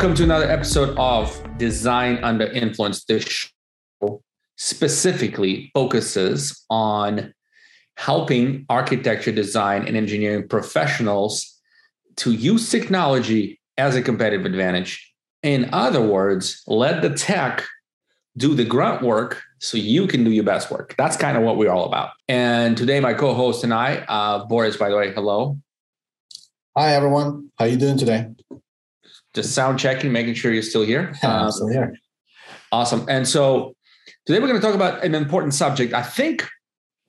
Welcome to another episode of Design Under Influence. This show specifically focuses on helping architecture, design, and engineering professionals to use technology as a competitive advantage. In other words, let the tech do the grunt work so you can do your best work. That's kind of what we're all about. And today, my co-host and I, uh, Boris, by the way, hello. Hi, everyone. How are you doing today? Just sound checking, making sure you're still here. Yeah, still here. Awesome. And so today we're going to talk about an important subject. I think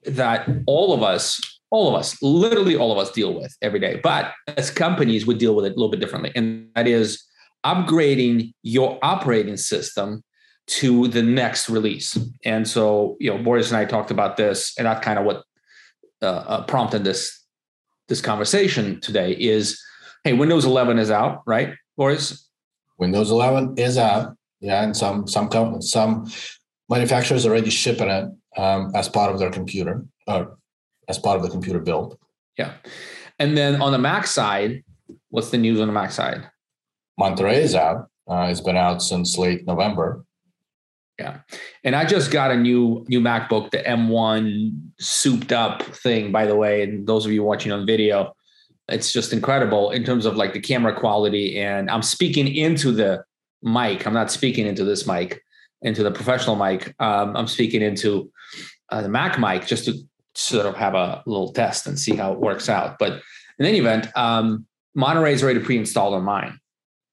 that all of us, all of us, literally all of us deal with every day. But as companies, we deal with it a little bit differently. And that is upgrading your operating system to the next release. And so, you know, Boris and I talked about this, and that's kind of what uh, uh, prompted this this conversation today. Is hey, Windows 11 is out, right, Boris? Windows 11 is out, yeah, and some some some manufacturers are already shipping it um, as part of their computer or as part of the computer build. Yeah, and then on the Mac side, what's the news on the Mac side? Monterey is out. Uh, it's been out since late November. Yeah. And I just got a new new MacBook, the M1 souped up thing, by the way. And those of you watching on video, it's just incredible in terms of like the camera quality. And I'm speaking into the mic. I'm not speaking into this mic, into the professional mic. Um, I'm speaking into uh, the Mac mic just to sort of have a little test and see how it works out. But in any event, um, Monterey is already pre-installed on mine.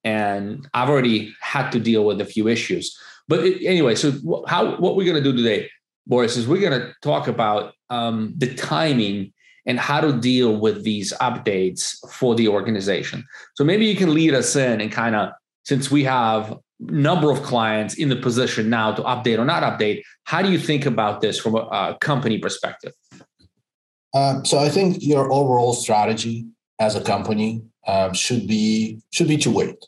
And I've already had to deal with a few issues. But it, anyway, so how what we're going to do today, Boris, is we're going to talk about um, the timing and how to deal with these updates for the organization. So maybe you can lead us in and kind of since we have number of clients in the position now to update or not update, how do you think about this from a, a company perspective? Um, so I think your overall strategy as a company um, should be should be to wait,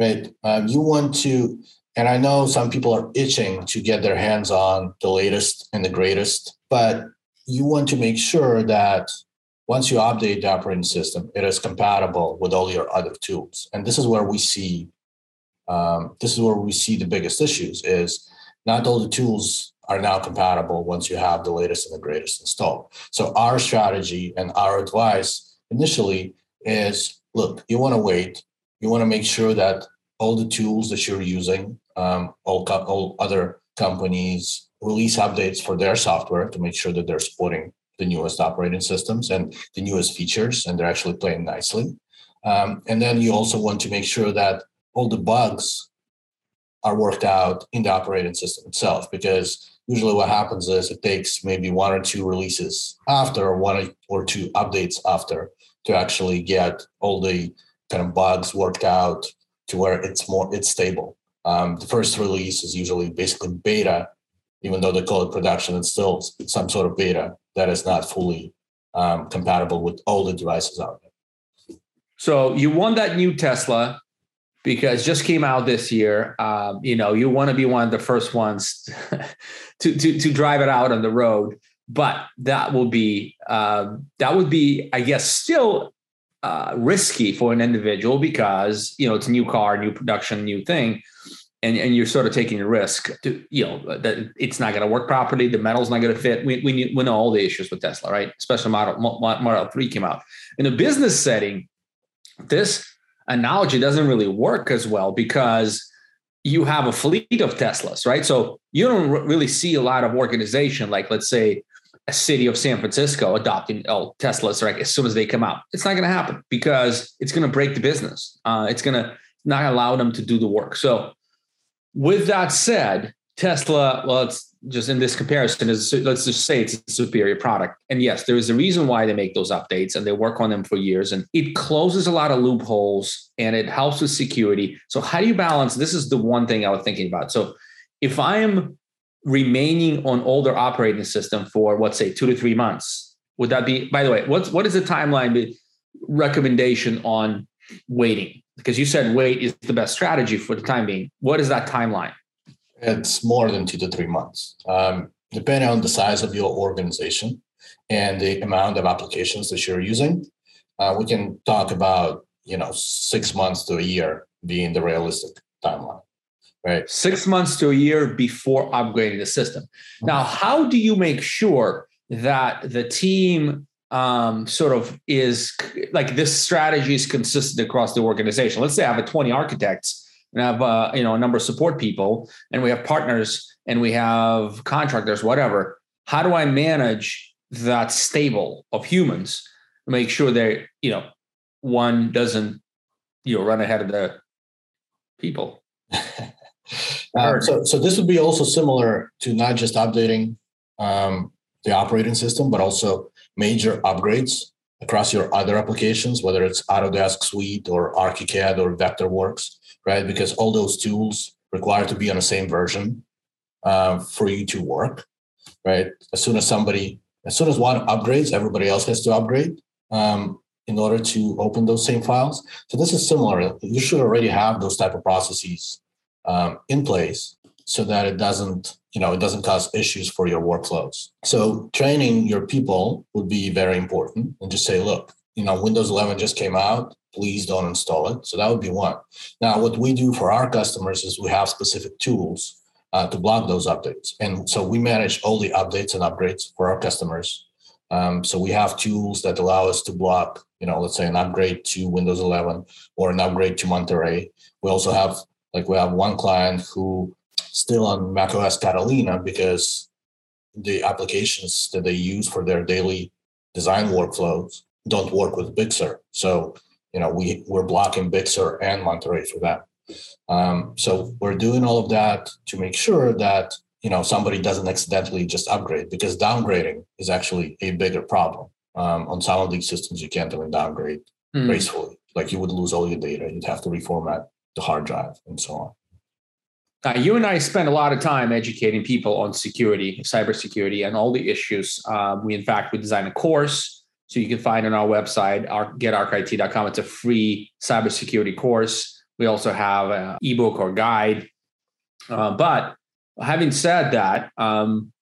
right? Um, you want to and I know some people are itching to get their hands on the latest and the greatest, but you want to make sure that once you update the operating system, it is compatible with all your other tools. And this is where we see um, this is where we see the biggest issues is not all the tools are now compatible once you have the latest and the greatest installed. So our strategy and our advice initially is look, you want to wait. You want to make sure that all the tools that you're using um, all, co- all other companies release updates for their software to make sure that they're supporting the newest operating systems and the newest features, and they're actually playing nicely. Um, and then you also want to make sure that all the bugs are worked out in the operating system itself, because usually what happens is it takes maybe one or two releases after, or one or two updates after, to actually get all the kind of bugs worked out to where it's more it's stable. Um, the first release is usually basically beta, even though they call it production, it's still some sort of beta that is not fully um, compatible with all the devices out there. So you want that new Tesla because just came out this year. Um, you know, you want to be one of the first ones to, to to drive it out on the road. But that will be um, that would be, I guess, still uh, risky for an individual because you know it's a new car, new production, new thing and, and you're sort of taking a risk to you know that it's not going to work properly the metal's not going to fit. We, we, we know all the issues with tesla right? Especially model model 3 came out. In a business setting this analogy doesn't really work as well because you have a fleet of teslas right? So you don't really see a lot of organization like let's say a city of san francisco adopting oh teslas right as soon as they come out. It's not going to happen because it's going to break the business. Uh, it's going to not allow them to do the work. So with that said, Tesla, well, it's just in this comparison is let's just say it's a superior product. And yes, there is a reason why they make those updates and they work on them for years and it closes a lot of loopholes and it helps with security. So how do you balance? This is the one thing I was thinking about. So if I am remaining on older operating system for let's say two to three months, would that be, by the way, what's what is the timeline recommendation on waiting? Because you said wait is the best strategy for the time being. What is that timeline? It's more than two to three months, um, depending on the size of your organization and the amount of applications that you're using. Uh, we can talk about you know six months to a year being the realistic timeline. Right. Six months to a year before upgrading the system. Mm-hmm. Now, how do you make sure that the team um, sort of is like this strategy is consistent across the organization? Let's say I have a 20 architects and I have uh, you know a number of support people, and we have partners and we have contractors, whatever. How do I manage that stable of humans? Make sure that you know, one doesn't, you know, run ahead of the people. uh, so, so this would be also similar to not just updating um, the operating system, but also major upgrades across your other applications, whether it's Autodesk Suite or ArchiCAD or Vectorworks, right? Because all those tools require to be on the same version uh, for you to work, right? As soon as somebody, as soon as one upgrades, everybody else has to upgrade um, in order to open those same files. So this is similar. You should already have those type of processes um, in place so that it doesn't you know it doesn't cause issues for your workflows. So training your people would be very important and just say look you know windows 11 just came out. Please don't install it. So that would be one. Now what we do for our customers is we have specific tools uh, to block those updates. And so we manage all the updates and upgrades for our customers. Um, so we have tools that allow us to block you know let's say an upgrade to windows 11 or an upgrade to monterey. We also have like we have one client who still on macOS Catalina because the applications that they use for their daily design workflows don't work with Big Sur. So, you know, we, we're blocking Big Sur and Monterey for that. Um, so we're doing all of that to make sure that, you know, somebody doesn't accidentally just upgrade because downgrading is actually a bigger problem. Um, on some of these systems, you can't even downgrade mm. gracefully. Like you would lose all your data. You'd have to reformat the hard drive and so on. You and I spend a lot of time educating people on security, cybersecurity, and all the issues. Um, we, in fact, we designed a course, so you can find on our website, our, getarchit.com. It's a free cybersecurity course. We also have an ebook or guide. Uh, but having said that, um,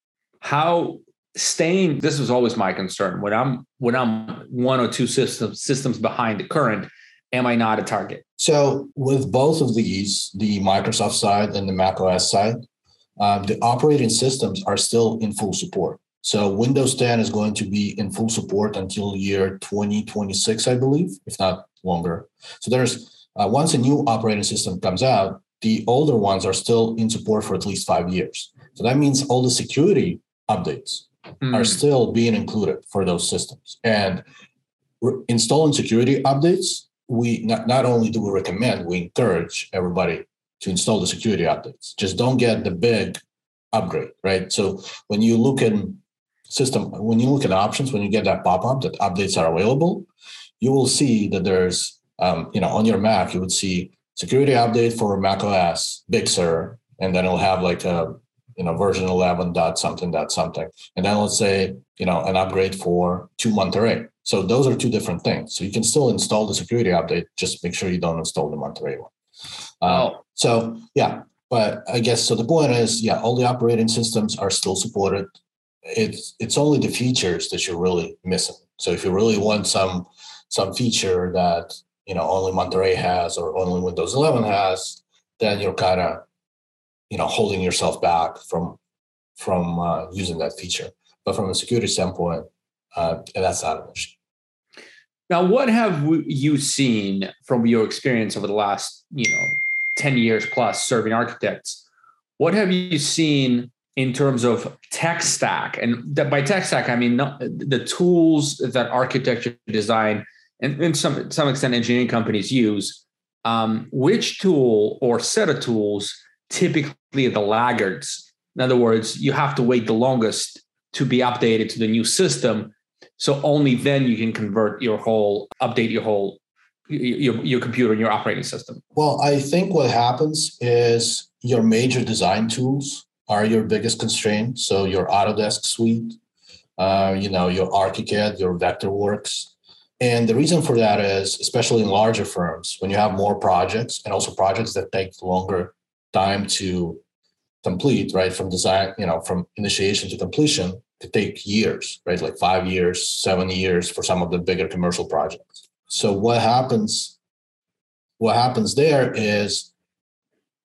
how staying this was always my concern when I'm when I'm one or two systems systems behind the current am I not a target? So, with both of these, the Microsoft side and the Mac OS side, um, the operating systems are still in full support. So, Windows 10 is going to be in full support until year 2026, I believe, if not longer. So, there's uh, once a new operating system comes out, the older ones are still in support for at least five years. So, that means all the security updates mm. are still being included for those systems. And installing security updates we not, not only do we recommend, we encourage everybody to install the security updates. Just don't get the big upgrade, right? So when you look at system, when you look at options, when you get that pop-up that updates are available, you will see that there's, um, you know, on your Mac, you would see security update for Mac OS, Big Sur, and then it'll have like a, you know, version 11 dot something dot something. And then let's say, you know, an upgrade for two Monterey. So those are two different things. So you can still install the security update, just make sure you don't install the Monterey one. Uh, oh. So yeah, but I guess so. The point is, yeah, all the operating systems are still supported. It's it's only the features that you're really missing. So if you really want some some feature that you know only Monterey has or only Windows 11 has, then you're kind of you know holding yourself back from from uh, using that feature. But from a security standpoint, uh, that's not an issue. Now, what have you seen from your experience over the last, you know, 10 years plus serving architects? What have you seen in terms of tech stack? And by tech stack, I mean the tools that architecture design and, and some some extent engineering companies use. Um, which tool or set of tools typically are the laggards? In other words, you have to wait the longest to be updated to the new system so only then you can convert your whole, update your whole your, your computer and your operating system? Well, I think what happens is your major design tools are your biggest constraint. So your Autodesk suite, uh, you know, your ArchiCAD, your Vectorworks. And the reason for that is, especially in larger firms, when you have more projects and also projects that take longer time to complete, right? From design, you know, from initiation to completion, take years, right? Like five years, seven years for some of the bigger commercial projects. So what happens? what happens there is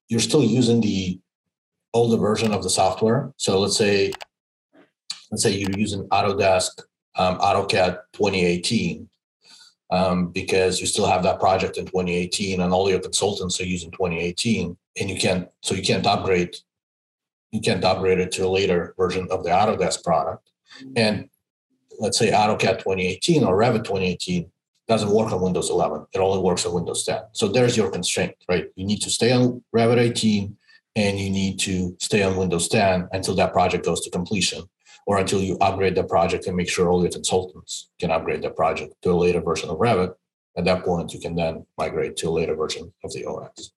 you're still using the older version of the software. So let's say, let's say you're using Autodesk um, AutoCAD 2018 um, because you still have that project in 2018 and all your consultants are using 2018 and you can't, so you can't upgrade, you can't upgrade it to a later version of the Autodesk product. And let's say AutoCAD 2018 or Revit 2018 doesn't work on Windows 11. It only works on Windows 10. So there's your constraint, right? You need to stay on Revit 18 and you need to stay on Windows 10 until that project goes to completion or until you upgrade the project and make sure all your consultants can upgrade the project to a later version of Revit. At that point, you can then migrate to a later version of the OS.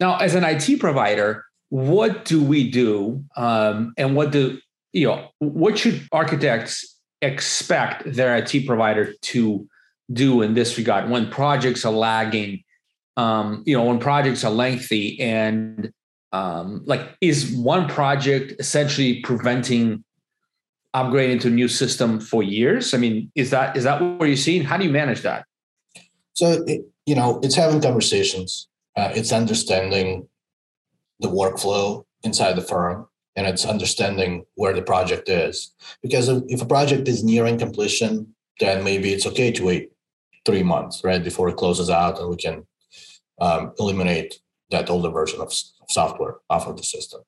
Now, as an IT provider, what do we do um, and what do you know what should architects expect their IT provider to do in this regard when projects are lagging um, you know when projects are lengthy and um, like is one project essentially preventing upgrading to a new system for years? I mean is that is that what you're seeing? How do you manage that? So it, you know it's having conversations uh, it's understanding the workflow inside the firm and it's understanding where the project is because if a project is nearing completion then maybe it's okay to wait three months, right, before it closes out, and we can um, eliminate that older version of, software off of the system.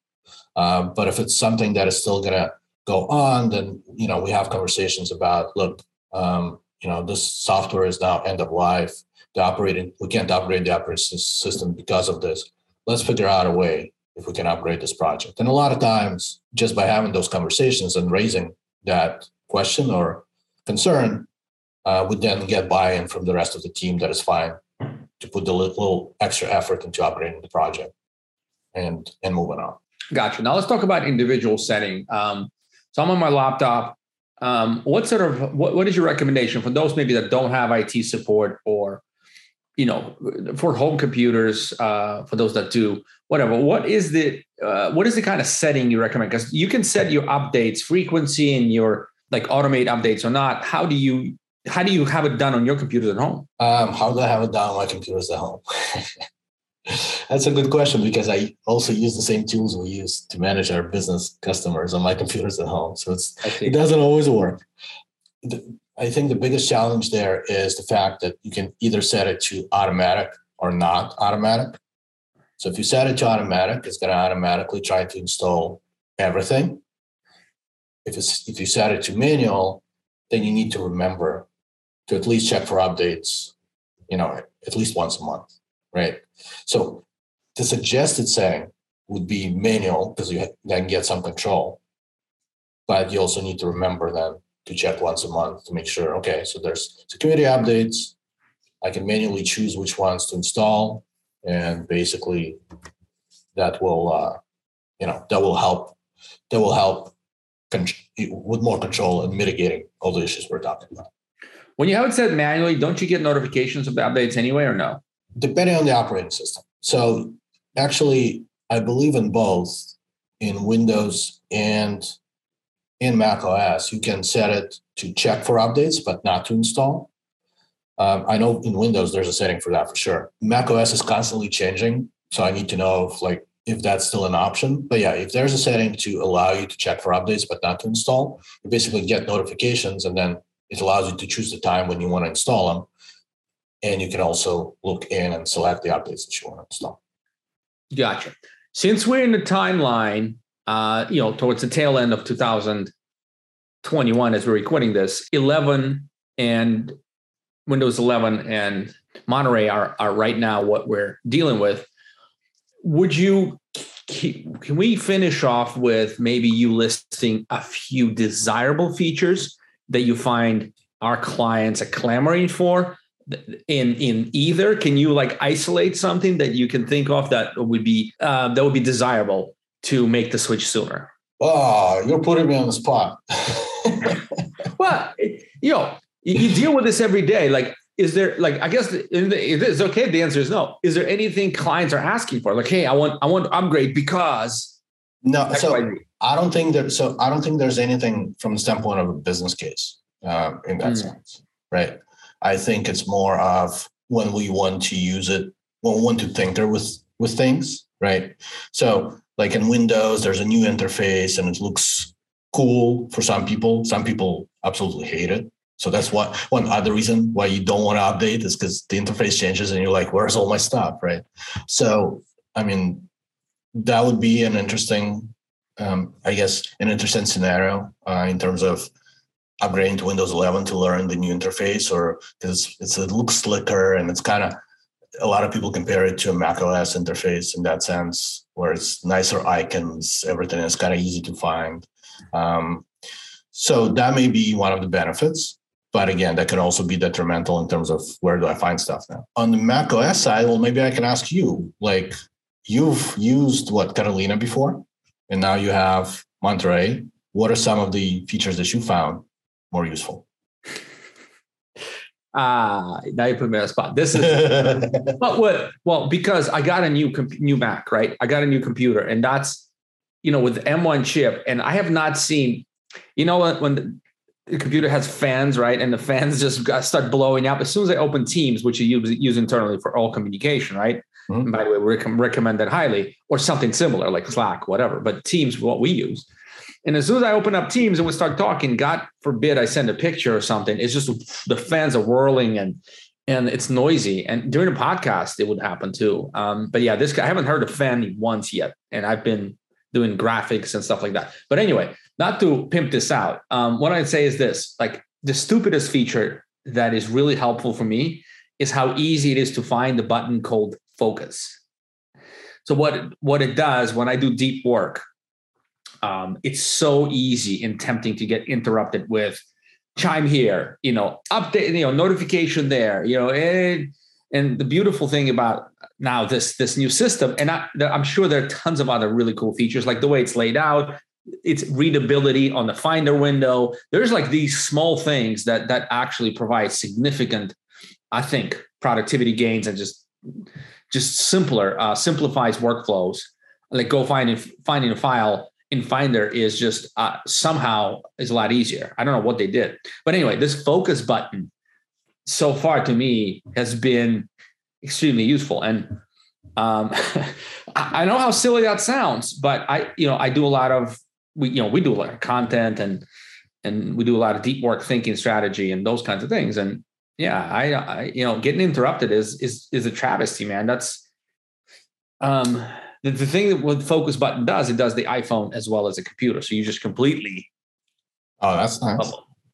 Um, but if it's something that is still going to go on, then you know we have conversations about look, um, you know, this software is now end of life. The operating we can't operate the operating system because of this. Let's figure out a way if we can upgrade this project. And a lot of times, just by having those conversations and raising that question or concern, uh, would then get buy-in from the rest of the team that is fine to put the little extra effort into upgrading the project and and moving on. Gotcha. Now let's talk about individual setting. Um, so I'm on my laptop. Um, what sort of what, what is your recommendation for those maybe that don't have IT support or you know for home computers uh, for those that do whatever what is the uh, what is the kind of setting you recommend because you can set your updates frequency and your like automate updates or not how do you how do you have it done on your computers at home? Um, how do I have it done on my computers at home? That's a good question because I also use the same tools we use to manage our business customers on my computers at home. So it's it doesn't always work. I think the biggest challenge there is the fact that you can either set it to automatic or not automatic. So if you set it to automatic, it's going to automatically try to install everything. If it's if you set it to manual, then you need to remember to at least check for updates, you know, at least once a month, right? So the suggested setting would be manual because you then get some control, but you also need to remember then to check once a month to make sure, okay, so there's security updates. I can manually choose which ones to install, and basically that will, uh, you know, that will help. That will help con- with more control and mitigating all the issues we're talking about. When you have it set manually, don't you get notifications of the updates anyway, or no? Depending on the operating system. So actually, I believe in both in Windows and in Mac OS. You can set it to check for updates, but not to install. Um, I know in Windows there's a setting for that for sure. Mac OS is constantly changing, so I need to know if like if that's still an option. But yeah, if there's a setting to allow you to check for updates but not to install, you basically get notifications and then it allows you to choose the time when you want to install them. And you can also look in and select the updates that you want to install. Gotcha. Since we're in the timeline, uh, you know, towards the tail end of 2021, as we're recording this, 11 and Windows 11 and Monterey are, are right now what we're dealing with. Would you can we finish off with maybe you listing a few desirable features that you find our clients are clamoring for in in either can you like isolate something that you can think of that would be uh, that would be desirable to make the switch sooner oh you're putting me on the spot well you know you deal with this every day like is there like i guess it's okay the answer is no is there anything clients are asking for like hey i want i want to upgrade because no so I don't think that. So I don't think there's anything from the standpoint of a business case uh, in that mm. sense, right? I think it's more of when we want to use it, when we want to tinker with with things, right? So like in Windows, there's a new interface and it looks cool for some people. Some people absolutely hate it. So that's what one other reason why you don't want to update is because the interface changes and you're like, where's all my stuff, right? So I mean, that would be an interesting, um, I guess, an interesting scenario uh, in terms of upgrading to Windows 11 to learn the new interface, or because it looks slicker and it's kind of a lot of people compare it to a Mac OS interface in that sense, where it's nicer icons, everything is kind of easy to find. Um, so that may be one of the benefits. But again, that can also be detrimental in terms of where do I find stuff now. On the Mac OS side, well, maybe I can ask you, like you've used what Catalina before, and now you have Monterey. What are some of the features that you found more useful? Ah, now you put me on the spot. This is, but what? Well, because I got a new new Mac, right? I got a new computer, and that's you know with M1 chip, and I have not seen, you know, when, when the, the computer has fans, right? And the fans just start blowing up as soon as I open Teams, which you use, use internally for all communication, right? Mm-hmm. By the way, we recommend that highly, or something similar like Slack, whatever. But Teams, what we use. And as soon as I open up Teams and we start talking, God forbid I send a picture or something, it's just the fans are whirling and and it's noisy. And during the podcast, it would happen too. Um, but yeah, this I haven't heard a fan once yet, and I've been doing graphics and stuff like that. But anyway, not to pimp this out, um, what I'd say is this: like the stupidest feature that is really helpful for me is how easy it is to find the button called focus. So what what it does when I do deep work, um, it's so easy and tempting to get interrupted with chime here, you know, update, you know, notification there, you know, and and the beautiful thing about now this this new system, and I, I'm sure there are tons of other really cool features, like the way it's laid out, its readability on the Finder window. There's like these small things that that actually provide significant, I think, productivity gains and just just simpler, uh, simplifies workflows. Like go find finding a file in Finder is just uh, somehow is a lot easier. I don't know what they did, but anyway, this focus button so far to me has been extremely useful. And um, I know how silly that sounds, but I, you know, I do a lot of we, you know, we do a lot of content and and we do a lot of deep work thinking strategy and those kinds of things. And yeah, I, I you know, getting interrupted is is is a travesty, man. That's um the, the thing that what focus button does, it does the iPhone as well as a computer. So you just completely Oh, that's nice.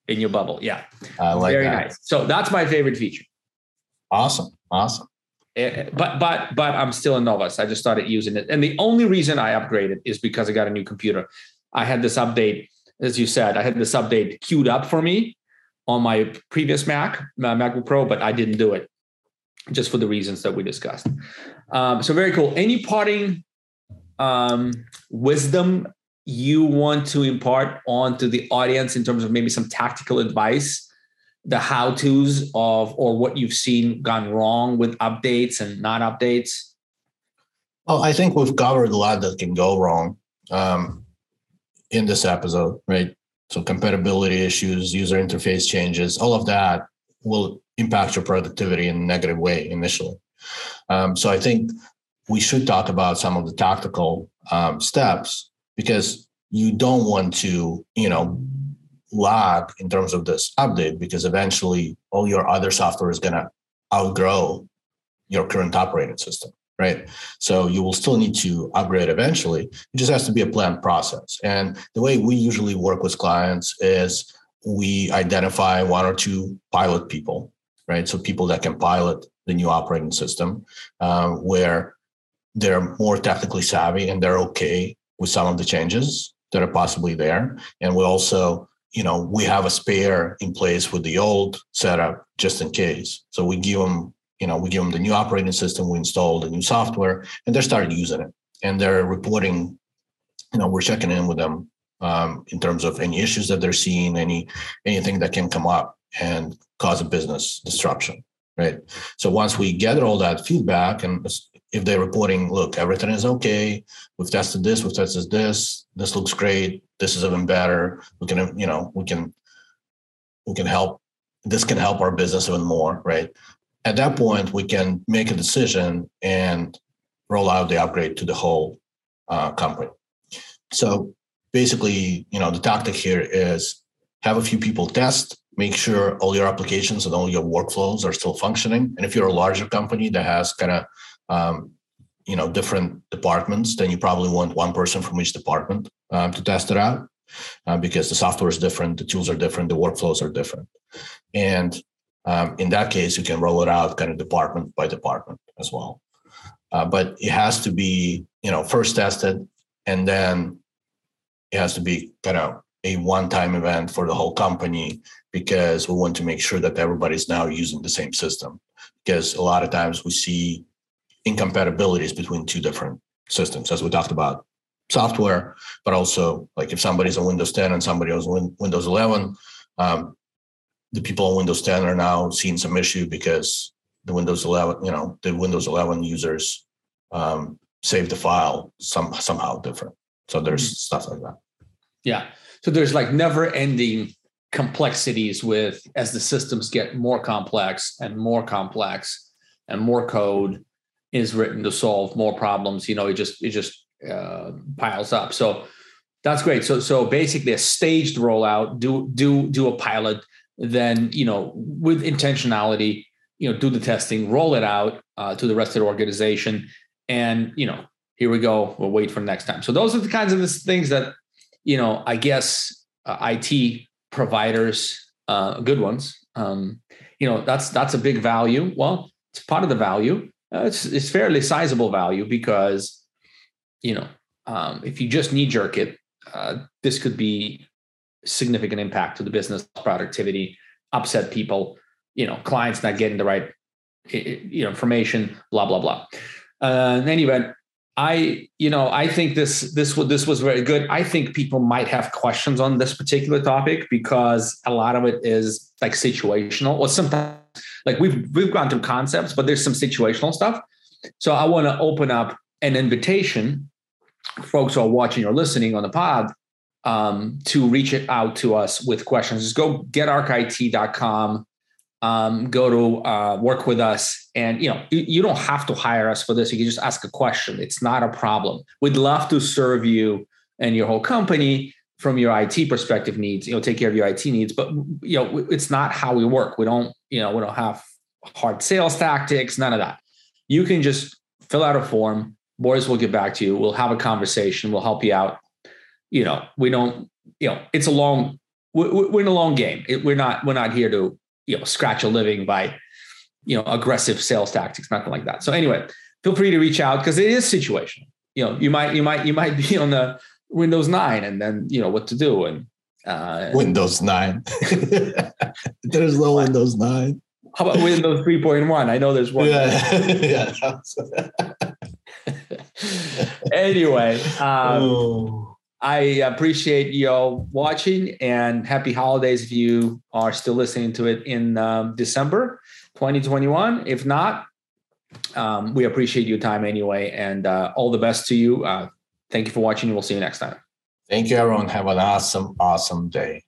in your bubble. Yeah. I like Very that. nice. So that's my favorite feature. Awesome. Awesome. Eh, eh, but but but I'm still a novice. I just started using it, and the only reason I upgraded is because I got a new computer. I had this update, as you said, I had this update queued up for me on my previous Mac, my MacBook Pro, but I didn't do it just for the reasons that we discussed. Um, so very cool. Any parting um, wisdom you want to impart onto the audience in terms of maybe some tactical advice, the how tos of or what you've seen gone wrong with updates and not updates? Well, I think we've covered a lot that can go wrong um, in this episode, right? So compatibility issues, user interface changes, all of that will impact your productivity in a negative way initially. Um, so I think we should talk about some of the tactical um, steps because you don't want to, you know, lag in terms of this update because eventually all your other software is going to outgrow your current operating system right? So you will still need to upgrade eventually. It just has to be a planned process. And the way we usually work with clients is we identify one or two pilot people, right? So people that can pilot the new operating system, uh, where they're more technically savvy and they're okay with some of the changes that are possibly there. And we also, you know, we have a spare in place with the old setup just in case. So we give them you know, we give them the new operating system, we install the new software, and they started using it. And they're reporting, you know, we're checking in with them um, in terms of any issues that they're seeing, any anything that can come up and cause a business disruption, right? So once we gather all that feedback, and if they're reporting, look, everything is okay, we've tested this, we've tested this, this looks great, this is even better, we can, you know, we can, we can help. This can help our business even more, right? at that point, we can make a decision and roll out the upgrade to the whole uh, company. So basically, you know, the tactic here is have a few people test, make sure all your applications and all your workflows are still functioning. And if you're a larger company that has kind of um, you know different departments, then you probably want one person from each department um, to test it out uh, because the software is different, the tools are different, the workflows are different, and um, in that case, you can roll it out kind of department by department as well. Uh, but it has to be you know first tested, and then it has to be kind of a one-time event for the whole company because we want to make sure that everybody's now using the same system because a lot of times we see incompatibilities between two different systems, as we talked about software, but also like if somebody's on Windows 10 and somebody else on Windows 11, um, the people on Windows 10 are now seeing some issue because the Windows 11, you know, the Windows 11 users um, save the file some somehow different. So there's mm-hmm. stuff like that. Yeah. So there's like never ending complexities with as the systems get more complex and more complex and more code is written to solve more problems. You know, it just it just uh, piles up. So that's great. So so basically a staged rollout. Do do do a pilot. Then you know with intentionality. You know, do the testing, roll it out uh, to the rest of the organization, and you know, here we go. We'll wait for next time. So those are the kinds of things that you know. I guess uh, IT providers, uh, good ones. Um, you know, that's that's a big value. Well, it's part of the value uh, it's it's fairly sizable value because you know um, if you just knee jerk it, uh, this could be significant impact to the business productivity, upset people, you know, clients not getting the right you know information, blah blah blah. Uh, in any event, I you know I think this this was this was very good. I think people might have questions on this particular topic because a lot of it is like situational, or sometimes like we've we've gone through concepts, but there's some situational stuff. So I want to open up an invitation, folks who are watching or listening on the pod, um, to reach out to us with questions. Just go getarchit.com, um, go to uh, work with us, and you know you, you don't have to hire us for this. You can just ask a question. It's not a problem. We'd love to serve you and your whole company from your IT perspective needs, you know, take care of your IT needs. But you know, it's not how we work. We don't, you know, we don't have hard sales tactics, none of that. You can just fill out a form. Boys will get back to you. We'll have a conversation. We'll help you out. You know, we don't, you know, it's a long, we're in a long game. we're not, we're not here to, you know, scratch a living by, you know, aggressive sales tactics, nothing like that. So anyway, feel free to reach out because it is situational. You know, you might, you might, you might be on the Windows 9 and then you know what to do and uh, Windows 9. there's no Windows 9. How about Windows 3.1? I know there's one. Yeah. yeah. anyway, um, oh. I appreciate you all watching and happy holidays if you are still listening to it in um, December 2021. If not, um, we appreciate your time anyway and uh, all the best to you. Uh, Thank you for watching. We'll see you next time. Thank you, everyone. Have an awesome, awesome day.